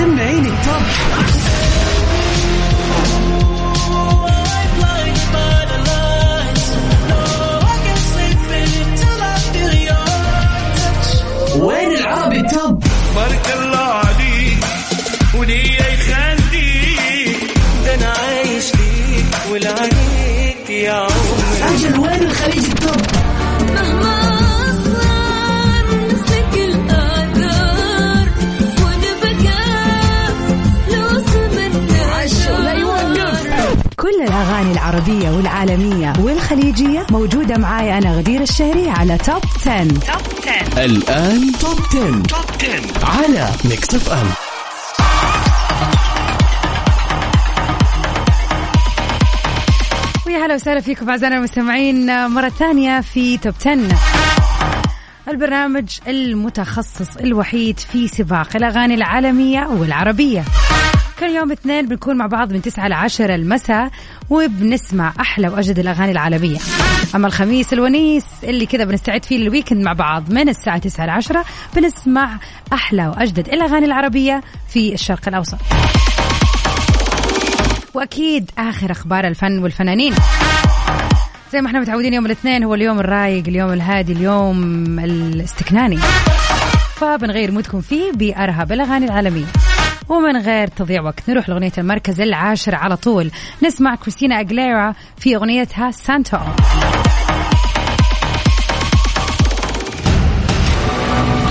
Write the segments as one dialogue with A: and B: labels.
A: سمعيني التوب وين العربي
B: الله
C: العربية والعالمية والخليجية. موجودة معاي أنا غدير الشهري على Top 10.
A: الآن Top 10. Top 10 على Mix FM
C: ويا هلا وسهلا فيكم أعزائنا المستمعين مرة ثانية في Top 10 البرنامج المتخصص الوحيد في سباق الأغاني العالمية والعربية. كل يوم اثنين بنكون مع بعض من 9 ل 10 المساء وبنسمع أحلى وأجد الأغاني العالمية. أما الخميس الونيس اللي كذا بنستعد فيه للويكند مع بعض من الساعة 9 ل 10 بنسمع أحلى وأجدد الأغاني العربية في الشرق الأوسط. وأكيد آخر أخبار الفن والفنانين. زي ما إحنا متعودين يوم الاثنين هو اليوم الرايق اليوم الهادي اليوم الاستكناني. فبنغير مودكم فيه بأرهب الأغاني العالمية. ومن غير تضييع وقت نروح لأغنية المركز العاشر على طول. نسمع كريستينا أغيليرا في أغنيتها Santo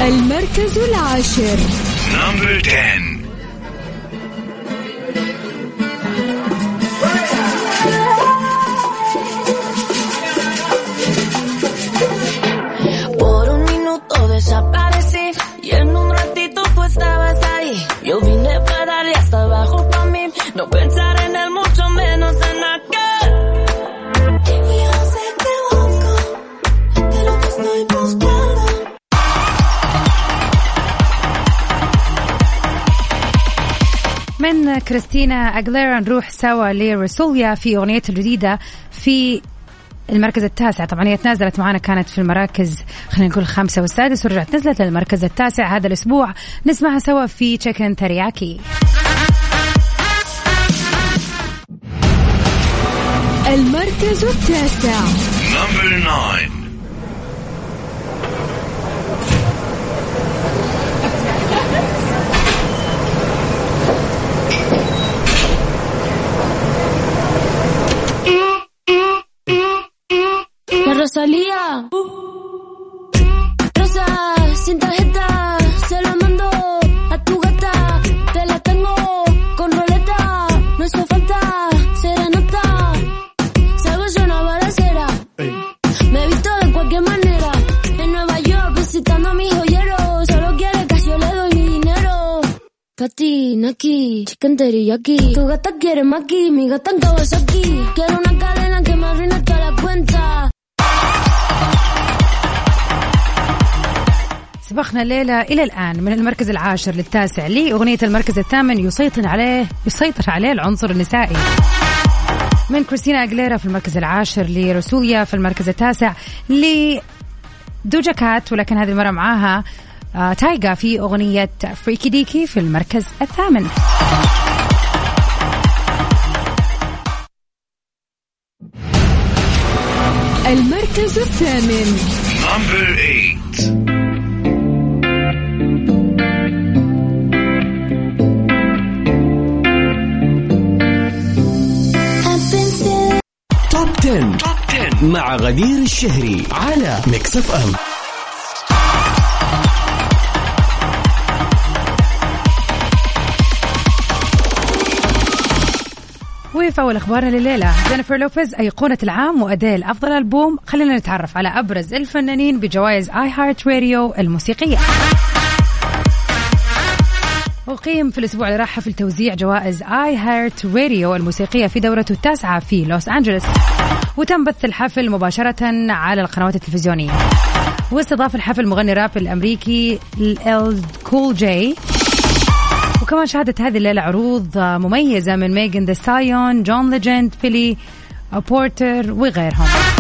D: المركز العاشر.
B: number 10
D: Por un minuto desaparecí y en un ratito tú estabas Yo vine para darle hasta abajo para mí, no pensar en él mucho menos en aquel. Yo sé que busco de lo que estoy buscando.
C: من كريستينا أغليرا نروح سوا لرسوليا في أغنيتها الجديدة في المركز التاسع. طبعا هي تنازلت معنا كانت في المراكز خلينا نقول الخامسة والسادس ورجعت نزلت للمركز التاسع هذا الأسبوع. نسمعها سوا في تشيكن ترياكي.
D: المركز التاسع. Rosalía. Uh. Rosa, sin tarjeta, se la mando a tu gata. Te la tengo con roleta, no hizo falta serenata. Salgo yo una balacera, hey. me he visto de cualquier manera. En Nueva York visitando a mis joyeros, solo quiere que yo le doy mi dinero. Katy, Naki, chicken teriyaki. Tu gata quiere maki, mi gata en aquí. Quiero una cadena que me arruine toda la cuenta.
C: سبقنا الليلة إلى الآن من المركز العاشر للتاسع لأغنية المركز الثامن يسيطر عليه يسيطر عليه العنصر النسائي. من كريستينا أغليرا في المركز العاشر لرسوليا في المركز التاسع لدوجا كات ولكن هذه المرة معاها آه تايجا في أغنية فريكي ديكي في المركز الثامن.
D: المركز الثامن.
B: number 8
A: top 10. مع غدير الشهري على Mix FM
C: وفي أول أخبارنا الليلة. جينيفر لوبيز أيقونة العام وأديل أفضل ألبوم. خلينا نتعرف على أبرز الفنانين بجوائز iHeartRadio الموسيقية. أقيم في الأسبوع اللي راح حفل توزيع جوائز iHeartRadio الموسيقية في دورته التاسعة في لوس أنجلوس. وتم بث الحفل مباشرة على القنوات التلفزيونية. واستضاف الحفل مغني راب الأمريكي ال كول جاي وكمان شهدت هذه الليلة عروض مميزة من ميغان ذا ستاليون جون ليجند بيلي بورتر وغيرهم.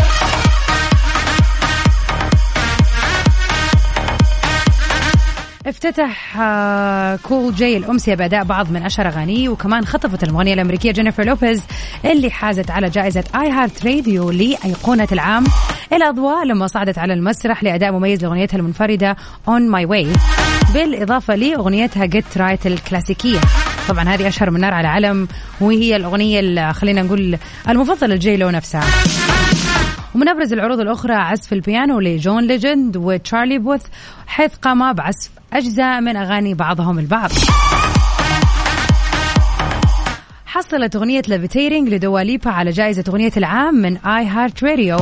C: افتتح آه، كول جاي الأمسية بأداء بعض من أشهر أغانيه وكمان خطفت المغنية الأمريكية جينيفر لوبيز اللي حازت على جائزة iHeartRadio لأيقونة العام. الأضواء لما صعدت على المسرح لأداء مميز لأغنيتها المنفردة On My Way بالإضافة لأغنيتها Get Right الكلاسيكية. طبعا هذه أشهر من نار على علم وهي الأغنية خلينا نقول المفضلة لجي لو نفسها. ومن أبرز العروض الأخرى عزف البيانو لجون ليجند وتشارلي بوث حيث قام بعزف أجزاء من أغاني بعضهم البعض. حصلت أغنية Levitating لدوا ليبا على جائزة أغنية العام من iHeartRadio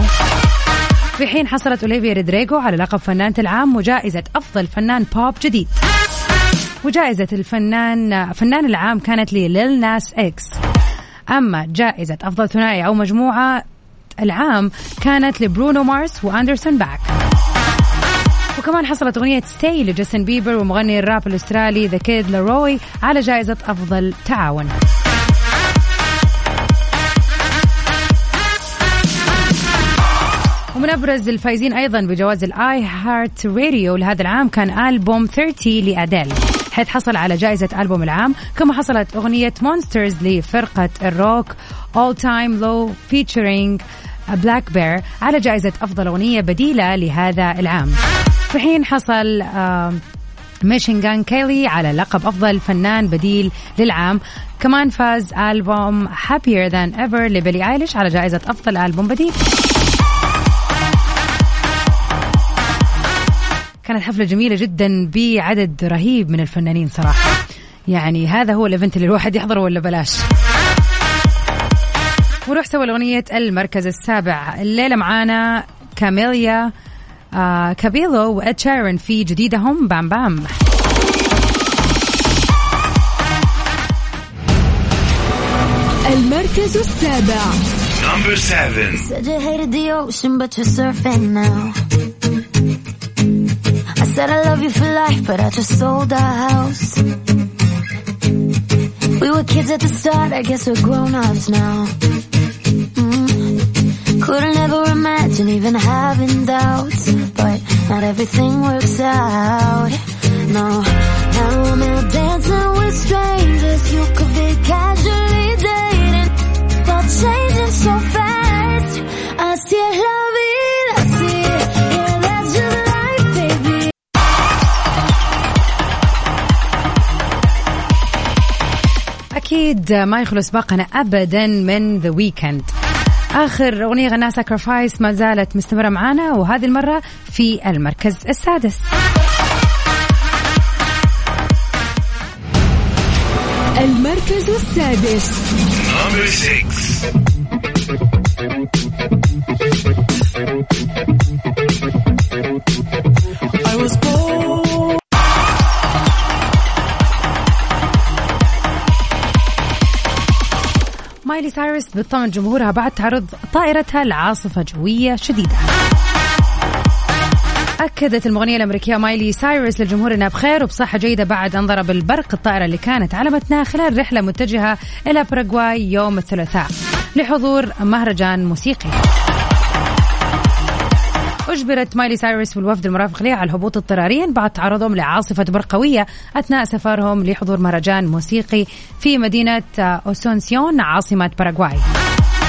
C: في حين حصلت أوليفيا رودريغو على لقب فنانة العام وجائزة أفضل فنان بوب جديد. وجائزة الفنان فنان العام كانت لليل ناس إكس. أما جائزة أفضل ثنائي أو مجموعة العام كانت لبرونو مارس وأندرسون باك. وكمان حصلت أغنية Stay لجاستن بيبر ومغني الراب الأسترالي ذا كيد لاروي على جائزة أفضل تعاون. ومن أبرز الفايزين أيضا بجوائز ال iHeartRadio لهذا العام كان ألبوم 30 لأديل. حيث حصل على جائزة ألبوم العام كما حصلت أغنية Monsters لفرقة الروك All Time Low featuring بلاك بير على جائزة أفضل أغنية بديلة لهذا العام. في حين حصل ماشين جان كيلي على لقب أفضل فنان بديل للعام كمان فاز ألبوم Happier Than Ever لبيلي آيليش على جائزة أفضل ألبوم بديل. كانت حفلة جميلة جدا بعدد رهيب من الفنانين صراحة. يعني هذا هو ال event اللي الواحد يحضره ولا بلاش. ونروح سوا لأغنية المركز السابع. الليلة معانا كاميليا آه كابيلو وإد شيرن في جديدهم Bam Bam.
D: المركز السابع.
B: Number seven.
D: Said you hated the ocean, but you're surfing now. Said I love you for life, but I just sold our house. We were kids at the start, I guess we're grown-ups now. Mm. Couldn't ever imagine even having doubts, but not everything works out. No, now I'm out dancing with strangers. You could be casually dating, but changing so fast.
C: أكيد ما يخلص سباقنا أبدا من ذا ويكند آخر أغنية غناها Sacrifice ما زالت مستمرة معانا وهذه المرة في المركز السادس.
D: المركز السادس.
C: مايلي سايرس بتطمن جمهورها بعد تعرض طائرتها لعاصفة جوية شديدة. أكدت المغنية الأمريكية مايلي سايرس للجمهور أنها بخير وبصحة جيدة بعد أن ضرب البرق الطائرة اللي كانت على متنها خلال رحلة متجهة إلى باراغواي يوم الثلاثاء لحضور مهرجان موسيقي. أجبرت مايلي سايرس والوفد المرافق لها على الهبوط اضطراريا بعد تعرضهم لعاصفة برق قوية أثناء سفرهم لحضور مهرجان موسيقي في مدينة أسونسيون عاصمة باراغواي.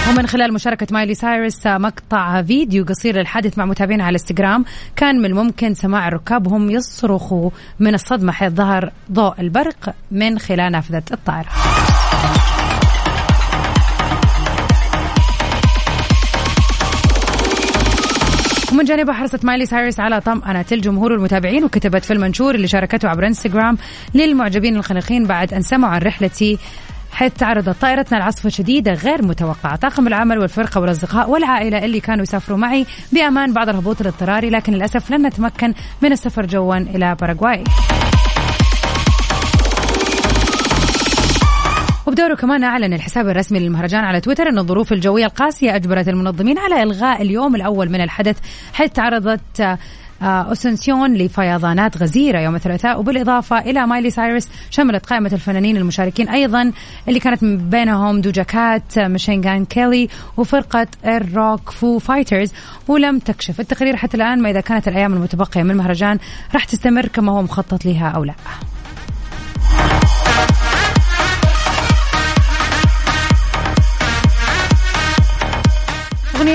C: ومن خلال مشاركة مايلي سايرس مقطع فيديو قصير للحادث مع متابعين على الانستغرام كان من الممكن سماع الركاب وهم يصرخوا من الصدمة حيث ظهر ضوء البرق من خلال نافذة الطائرة. ومن جانبها حرصت مايلي سايرس على طمأنة الجمهور والمتابعين وكتبت في المنشور اللي شاركته عبر إنستغرام للمعجبين القلقين بعد أن سمعوا عن رحلتي حيث تعرضت طائرتنا لعاصفة شديدة غير متوقعة طاقم العمل والفرقة والأصدقاء والعائلة اللي كانوا يسافروا معي بأمان بعد الهبوط الاضطراري لكن للأسف لن نتمكن من السفر جوا إلى باراغواي. وبدوره كمان أعلن الحساب الرسمي للمهرجان على تويتر أن الظروف الجوية القاسية أجبرت المنظمين على إلغاء اليوم الأول من الحدث حيث تعرضت آه، أسونسيون لفيضانات غزيرة يوم الثلاثاء وبالإضافة إلى مايلي سايرس شملت قائمة الفنانين المشاركين أيضا اللي كانت من بينهم دوجا كات ماشين جان كيلي وفرقة الروك فو فايترز. ولم تكشف التقرير حتى الآن ما إذا كانت الأيام المتبقية من المهرجان راح تستمر كما هو مخطط لها أو لا.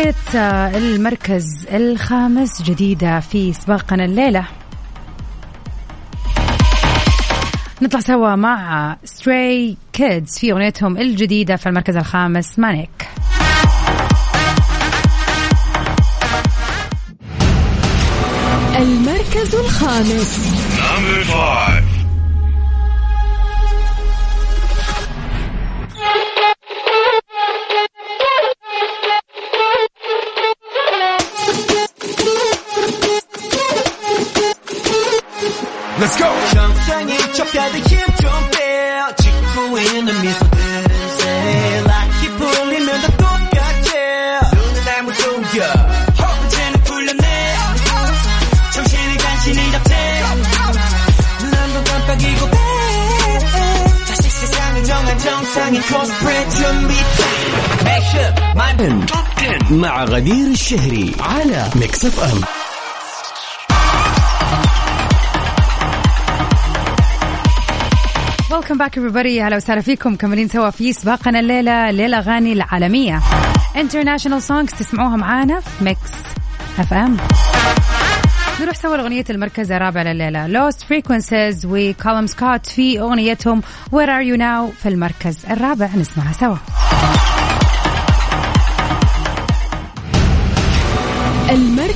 C: أغنية آه، المركز الخامس جديدة في سباقنا الليلة. نطلع سوا مع Stray Kids في أغنيتهم الجديدة في المركز الخامس. Maniac
E: المركز الخامس.
F: 정상인 척하듯 힘좀 빼. 짓고 있는 미소들은 새. 락이 풀리면 다 똑같지. 눈을 잘못 숨겨. 허브채는 풀렸네. 정신을 간신히 잡채. 눈한번 깜빡이고 빼. 다시 세상을 정한 정상인 코스프레 준비. 액션. 만
A: Top 10 مع غدير الشهري على ميكس اف ام
C: Welcome back everybody. أهلا وسهلا فيكم. كملين سوا في سباقنا الليلة للاغاني العالمية. International songs تسمعوها معانا في Mix FM نروح سوا لأغنية المركز الرابع لليلة. Lost Frequencies و Calum Scott في أغنيتهم Where Are You Now في المركز الرابع. نسمعها سوا.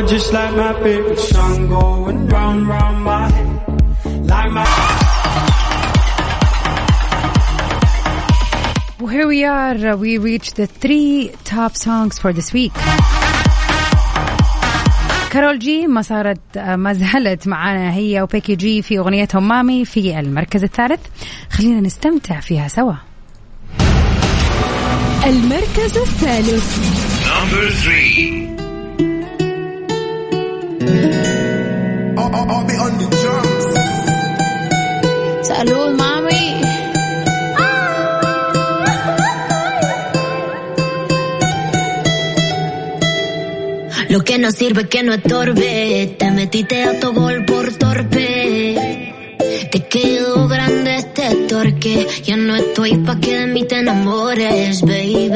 G: You're just like my favorite song going round, round my head. Like my
C: Well, here we are. We reached the three top songs for this week. Karol G ما صارت ما زالت معانا هي و Becky G في اغنيتهم Mamiii في المركز الثالث خلينا نستمتع فيها سوا
E: المركز الثالث
B: Number three.
D: Salud, mami.
H: Lo que no sirve que no estorbe. Te metiste a tu gol por torpe. Te quedó grande este torque. Ya no estoy pa' que de mí te enamores, baby.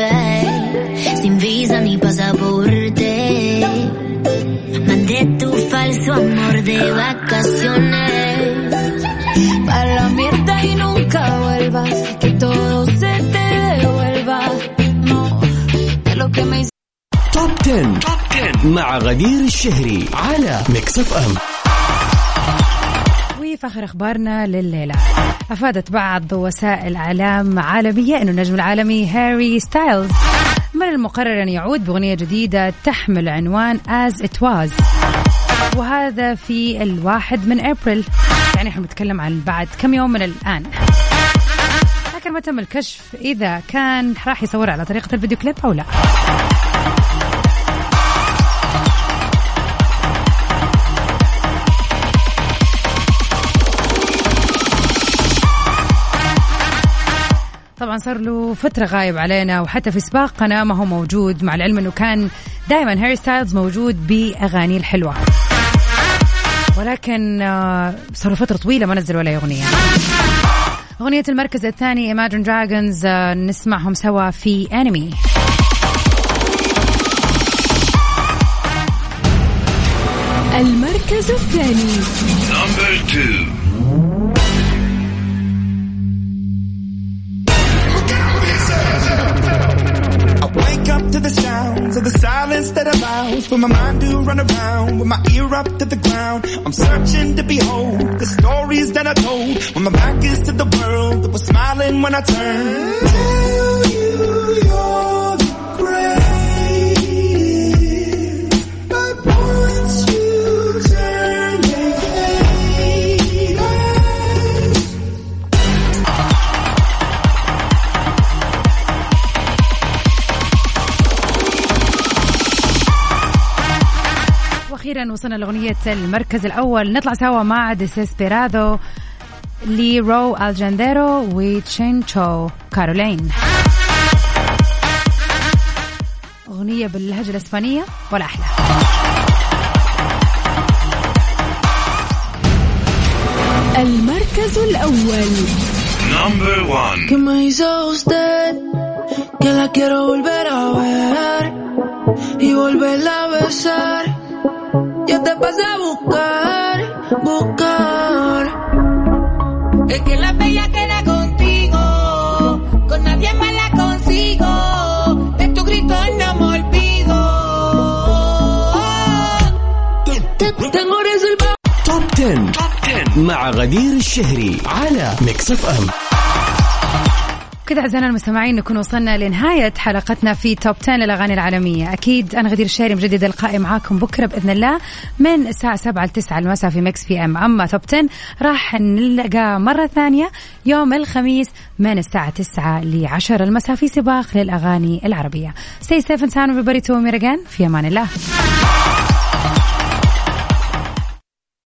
H: Sin visa ni pasaporte. Falso amor de vacaciones.
D: Para la mierda y nunca vuelvas. Que todo se te devuelva. No, de lo que me hiciste.
A: Top 10. Top 10 مع غدير الشهري على Mix FM
C: وفي آخر أخبارنا لليلة أفادت بعض وسائل الاعلام عالمية إنه النجم العالمي هاري ستايلز من المقرر أن يعود بأغنية جديدة تحمل عنوان As It Was وهذا في الواحد من ابريل يعني إحنا بنتكلم عن بعد كم يوم من الآن. لكن ما تم الكشف إذا كان راح يصور على طريقة الفيديو كليب أو لا. طبعا صار له فترة غايب علينا وحتى في سباقنا ما هو موجود مع العلم إنه كان دائما هاري ستايلز موجود بأغانيه الحلوة. ولكن آه، صار له فترة طويلة ما نزل ولا أغنية. أغنية المركز الثاني Imagine Dragons آه، نسمعهم سوا في انمي
E: المركز الثاني.
B: Number two.
F: For my mind to run around with my ear up to the ground. I'm searching to behold the stories that I told when my back is to the world that was smiling when I turned. Tell you you're
C: وأخيرا وصلنا لأغنية المركز الأول نطلع سوا مع Desesperados ل Rauw Alejandro و Chencho Corleone أغنية باللهجة الإسبانية ولا أحلى
E: المركز الأول
B: Number one.
I: ¿Qué me hizo usted? Que la quiero volver a ver y volverla a besar. Yo te pasé a buscar, buscar. Es que la bella queda contigo, con nadie más la consigo. De tu grito no me olvido. Tengo reservado.
A: توب 10. مع غدير الشهري على ميكس اف ام
C: كذا أعزائنا المستمعين نكون وصلنا لنهاية حلقتنا في Top 10 للأغاني العالمية. أكيد أنا غدير الشهري مجدد اللقاء معاكم بكرة بإذن الله من الساعة 7 ل 9 المساء في Mix FM أما Top 10 راح نلقى مرة ثانية يوم الخميس من الساعة 9 ل 10 المساء في سباق للأغاني العربية. Stay safe and sound everybody. To في أمان الله.